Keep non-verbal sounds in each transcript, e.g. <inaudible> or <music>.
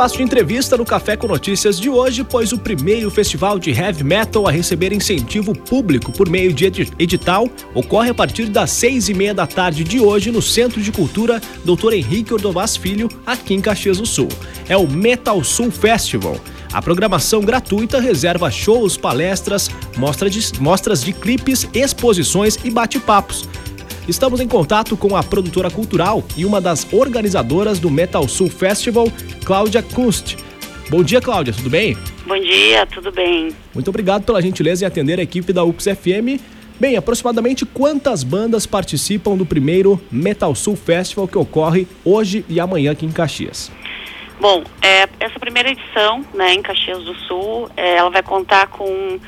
espaço de entrevista no Café com Notícias de hoje, pois o primeiro festival de heavy metal a receber incentivo público por meio de edital ocorre a partir das seis e meia da tarde de hoje no Centro de Cultura Dr. Henrique Ordovás Filho, aqui em Caxias do Sul. É o Metal Sul Festival. A programação gratuita reserva shows, palestras, mostras de, mostras de clipes, exposições e bate-papos. Estamos em contato com a produtora cultural e uma das organizadoras do Metal Sul Festival, Cláudia Kunst. Bom dia, Cláudia, tudo bem? Bom dia, tudo bem. Muito obrigado pela gentileza em atender a equipe da UX FM. Bem, aproximadamente quantas bandas participam do primeiro Metal Sul Festival que ocorre hoje e amanhã aqui em Caxias? Bom, é, essa primeira edição, né, em Caxias do Sul, é, ela vai contar com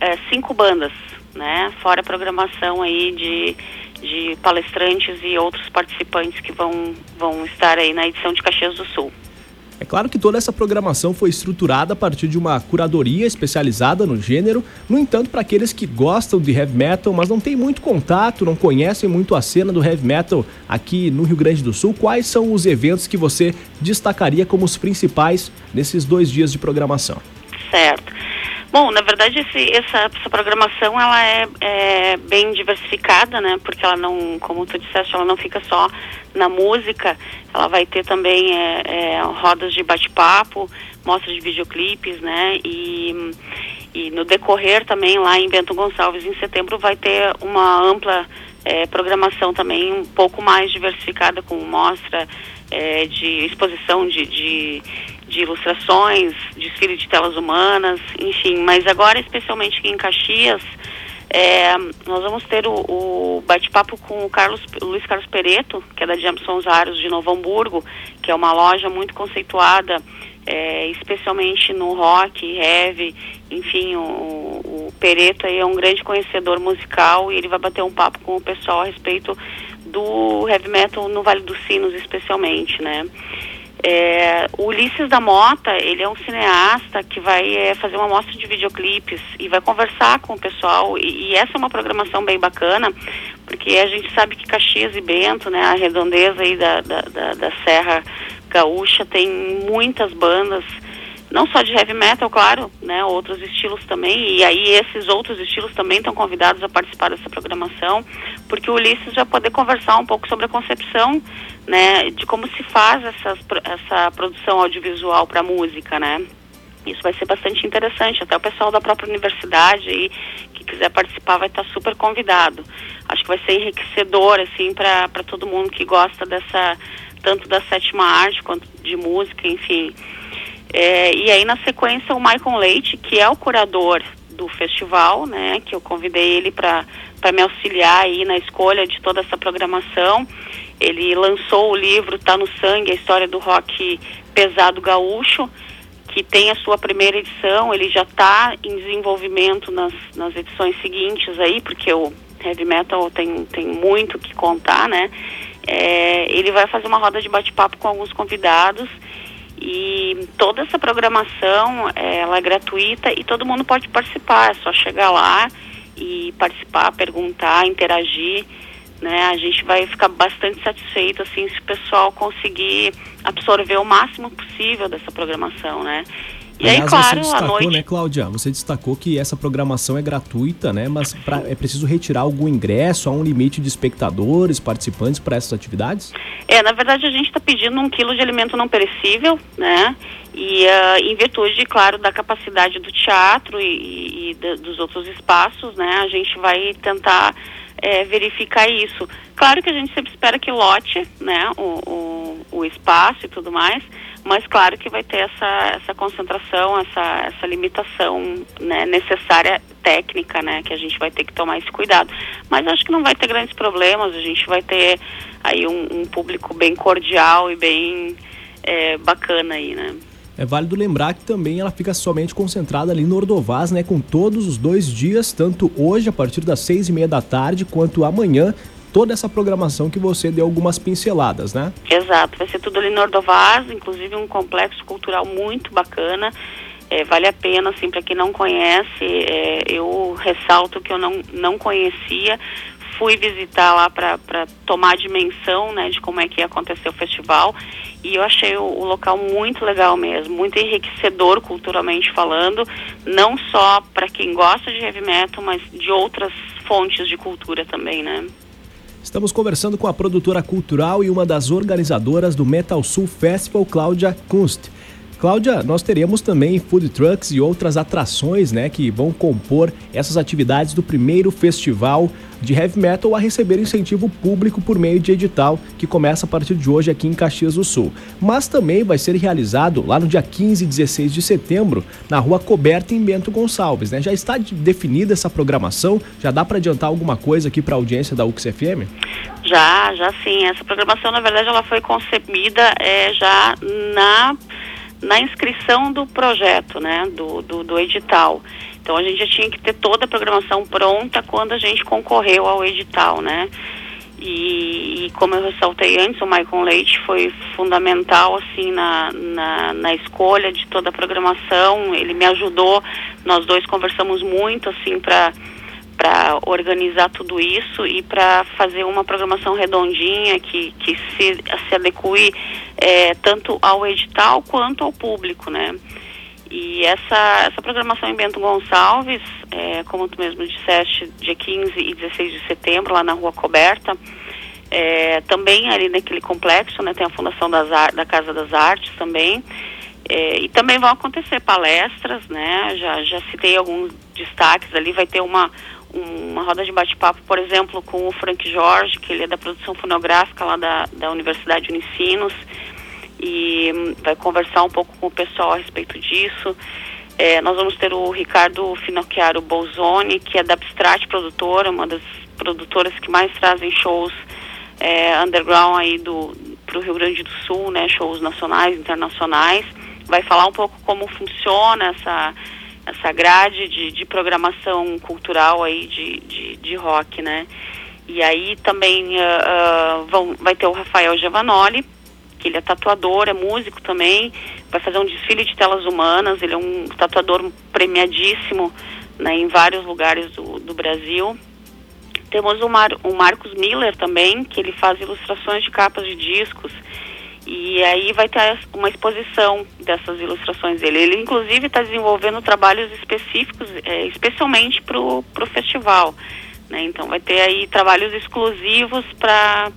é, cinco bandas, né, fora a programação aí de de palestrantes e outros participantes que vão, vão estar aí na edição de Caxias do Sul. É claro que toda essa programação foi estruturada a partir de uma curadoria especializada no gênero. No entanto, para aqueles que gostam de heavy metal, mas não têm muito contato, não conhecem muito a cena do heavy metal aqui no Rio Grande do Sul, quais são os eventos que você destacaria como os principais nesses dois dias de programação? Certo. Bom, na verdade esse, essa, essa, programação ela é, é, bem diversificada, né? Porque ela não, como tu disseste, ela não fica só na música, ela vai ter também é, é, rodas de bate-papo, mostras de videoclipes, né? E, e no decorrer também lá em Bento Gonçalves em setembro vai ter uma ampla é, programação também um pouco mais diversificada com mostra é, de exposição de, de, de, ilustrações, desfile de telas humanas, enfim. Mas agora, especialmente aqui em Caxias, é, nós vamos ter o, o bate-papo com o Carlos, Luiz Carlos Pereto, que é da Jameson Zaros de Novo Hamburgo, que é uma loja muito conceituada, é, especialmente no rock, heavy, enfim, o, o Pereto aí é um grande conhecedor musical e ele vai bater um papo com o pessoal a respeito do heavy metal no Vale dos Sinos, especialmente, né? É, o Ulisses da Mota, ele é um cineasta que vai é, fazer uma mostra de videoclipes e vai conversar com o pessoal. E, e, essa é uma programação bem bacana, porque a gente sabe que Caxias e Bento, né, a redondeza aí da, da, da, da Serra Gaúcha tem muitas bandas não só de heavy metal, claro, né, outros estilos também, e aí esses outros estilos também estão convidados a participar dessa programação, porque o Ulisses vai poder conversar um pouco sobre a concepção, né, de como se faz essas, essa produção audiovisual para música, né. Isso vai ser bastante interessante, até o pessoal da própria universidade aí, que quiser participar vai estar super convidado. Acho que vai ser enriquecedor, assim, para todo mundo que gosta dessa, tanto da sétima arte quanto de música, enfim. É, e aí, na sequência, o Michael Leite, que é o curador do festival, né, que eu convidei ele para me auxiliar aí na escolha de toda essa programação. Ele lançou o livro Tá no Sangue, a história do rock pesado gaúcho, que tem a sua primeira edição, ele já está em desenvolvimento nas, nas edições seguintes aí, porque o heavy metal tem, tem muito que contar, né? É, ele vai fazer uma roda de bate-papo com alguns convidados e toda essa programação ela é gratuita e todo mundo pode participar, é só chegar lá e participar, perguntar, interagir. Né? A gente vai ficar bastante satisfeito assim se o pessoal conseguir absorver o máximo possível dessa programação, né? E Aliás, aí, claro, você destacou, noite... né, Cláudia? Você destacou que essa programação é gratuita, né? Mas pra, é preciso retirar algum ingresso, há um limite de espectadores, participantes para essas atividades? É, na verdade a gente está pedindo um quilo de alimento não perecível, né? E uh, em virtude, claro, da capacidade do teatro e, e, e dos outros espaços, né? A gente vai tentar é, verificar isso. Claro que a gente sempre espera que lote, né? O, o, o espaço e tudo mais mas claro que vai ter essa, essa concentração, essa, essa limitação né, necessária técnica, né, que a gente vai ter que tomar esse cuidado. Mas acho que não vai ter grandes problemas, a gente vai ter aí um, um público bem cordial e bem é, bacana aí, né. É válido lembrar que também ela fica somente concentrada ali no Ordovás, né? Com todos os dois dias, tanto hoje a partir das seis e meia da tarde, quanto amanhã toda essa programação que você deu algumas pinceladas, né? Exato, vai ser tudo ali no Ordovaz, inclusive um complexo cultural muito bacana. É, vale a pena, assim, para quem não conhece, é, eu ressalto que eu não, não conhecia, fui visitar lá para tomar a dimensão né, de como é que ia acontecer o festival e eu achei o, o, local muito legal mesmo, muito enriquecedor culturalmente falando, não só para quem gosta de heavy metal, mas de outras fontes de cultura também, né? Estamos conversando com a produtora cultural e uma das organizadoras do Metal Sul Festival, Cláudia Kunst. Cláudia, nós teremos também food trucks e outras atrações né, que vão compor essas atividades do primeiro festival de heavy metal a receber incentivo público por meio de edital, que começa a partir de hoje aqui em Caxias do Sul. Mas também vai ser realizado lá no dia 15 e 16 de setembro, na Rua Coberta, em Bento Gonçalves. Né? Já está definida essa programação? Já dá para adiantar alguma coisa aqui para a audiência da UXFM? Já, já sim. Essa programação, na verdade, ela foi concebida é, já na na inscrição do projeto, né, do, do, do, edital. Então a gente já tinha que ter toda a programação pronta quando a gente concorreu ao edital, né? E, e como eu ressaltei antes, o Michael Leite foi fundamental assim na, na, na escolha de toda a programação. Ele me ajudou. Nós dois conversamos muito assim para para organizar tudo isso e para fazer uma programação redondinha que, que se, se adeque é, tanto ao edital quanto ao público, né? E essa, essa programação em Bento Gonçalves, é, como tu mesmo disseste, dia 15 e 16 de setembro, lá na Rua Coberta, é, também ali naquele complexo, né, tem a Fundação das Ar da Casa das Artes também, é, e também vão acontecer palestras, né, já, já citei alguns destaques ali, vai ter uma, uma roda de bate-papo, por exemplo, com o Frank Jorge, que ele é da produção fonográfica lá da, da Universidade Unicinos, e hum, vai conversar um pouco com o pessoal a respeito disso. É, nós vamos ter o Ricardo Finocchiaro Bolzoni, que é da Abstract Produtora, uma das produtoras que mais trazem shows é, underground aí do para o Rio Grande do Sul, né, shows nacionais, internacionais. Vai falar um pouco como funciona essa essa grade de, de programação cultural aí de, de, de, rock, né? E aí também uh, uh, vão, vai ter o Rafael Giovanoli, que ele é tatuador, é músico também, vai fazer um desfile de telas humanas, ele é um tatuador premiadíssimo né, em vários lugares do, do Brasil. Temos o, Mar, o Marcos Miller também, que ele faz ilustrações de capas de discos. E aí vai ter uma exposição dessas ilustrações dele. Ele, inclusive, está desenvolvendo trabalhos específicos, é, especialmente para o festival. Né? Então, vai ter aí trabalhos exclusivos para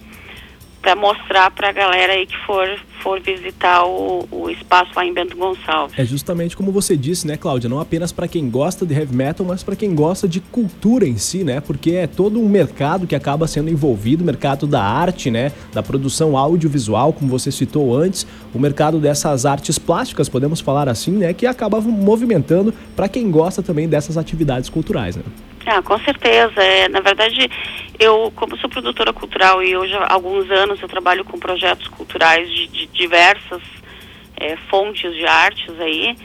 mostrar para a galera aí que for, for visitar o, o espaço lá em Bento Gonçalves. É justamente como você disse, né, Cláudia? Não apenas para quem gosta de heavy metal, mas para quem gosta de cultura em si, né? Porque é todo um mercado que acaba sendo envolvido, o mercado da arte, né? Da produção audiovisual, como você citou antes, o mercado dessas artes plásticas, podemos falar assim, né? Que acaba movimentando para quem gosta também dessas atividades culturais, né? Ah, com certeza. É, na verdade, eu, como sou produtora cultural e hoje há alguns anos eu trabalho com projetos culturais de, de diversas é, fontes de artes aí,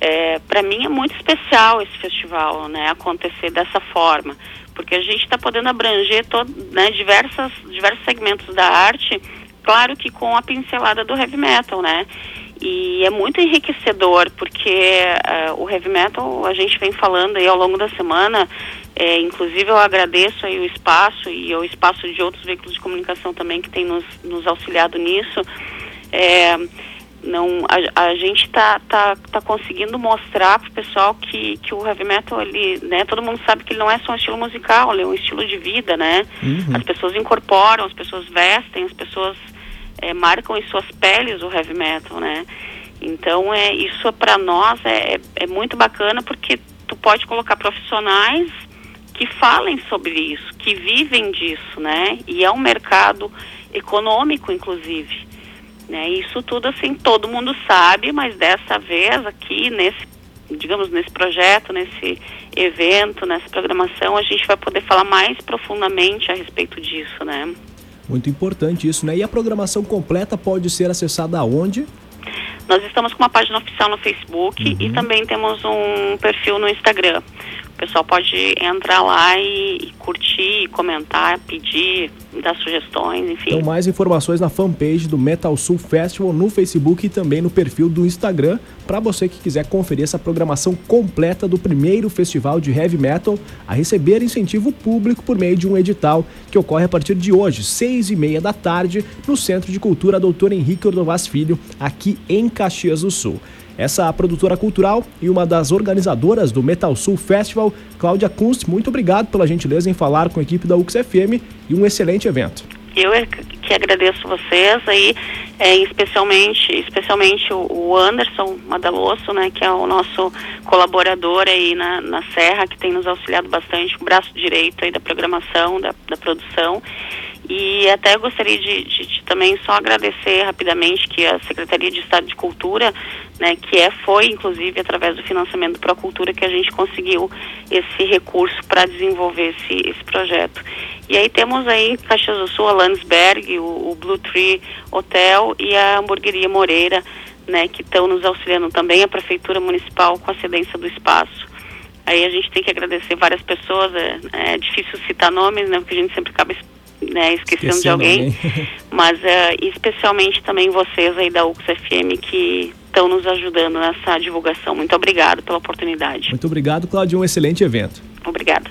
é, para mim é muito especial esse festival, né, acontecer dessa forma, porque a gente está podendo abranger todo, né, diversas, diversos segmentos da arte, claro que com a pincelada do heavy metal, né, e é muito enriquecedor porque uh, o heavy metal a gente vem falando aí ao longo da semana é, inclusive eu agradeço aí o espaço e o espaço de outros veículos de comunicação também que tem nos, nos auxiliado nisso é, não a, a gente está tá, tá conseguindo mostrar para o pessoal que, que o heavy metal ele né todo mundo sabe que ele não é só um estilo musical ele é um estilo de vida né uhum. as pessoas incorporam as pessoas vestem as pessoas é, marcam em suas peles o heavy metal, né? Então é isso para nós é, é, é muito bacana porque tu pode colocar profissionais que falem sobre isso, que vivem disso, né? E é um mercado econômico, inclusive. Né? Isso tudo assim todo mundo sabe, mas dessa vez aqui nesse, digamos nesse projeto, nesse evento, nessa programação, a gente vai poder falar mais profundamente a respeito disso, né? Muito importante isso, né? E a programação completa pode ser acessada aonde? Nós estamos com uma página oficial no Facebook uhum. e também temos um perfil no Instagram. O pessoal pode entrar lá e, e curtir, comentar, pedir, dar sugestões, enfim. Então, mais informações na fanpage do Metal Sul Festival no Facebook e também no perfil do Instagram, para você que quiser conferir essa programação completa do primeiro festival de heavy metal a receber incentivo público por meio de um edital que ocorre a partir de hoje, seis e meia da tarde, no Centro de Cultura Doutor Henrique Ordovás Filho, aqui em Caxias do Sul. Essa produtora cultural e uma das organizadoras do Metal Sul Festival, Cláudia Kunst, muito obrigado pela gentileza em falar com a equipe da UXFM e um excelente evento. Eu é que agradeço vocês aí, é, especialmente, especialmente o Anderson Madalosso, né, que é o nosso colaborador aí na, na Serra, que tem nos auxiliado bastante, o braço direito aí da programação, da, da produção. E até gostaria de, de, de, também só agradecer rapidamente que a Secretaria de Estado de Cultura, né, que é, foi inclusive através do financiamento do Procultura que a gente conseguiu esse recurso para desenvolver esse, esse projeto. E aí temos aí Caxias do Sul a Landsberg, o, o Blue Tree Hotel e a Hamburgueria Moreira, né, que estão nos auxiliando também, a Prefeitura Municipal com a cedência do espaço. Aí a gente tem que agradecer várias pessoas, é, é difícil citar nomes, né, porque a gente sempre acaba né, esquecendo de alguém, alguém. <laughs> <laughs> mas uh, especialmente também vocês aí da UXFM que estão nos ajudando nessa divulgação. Muito obrigado pela oportunidade. Muito obrigado, Claudio. Um excelente evento. Obrigada.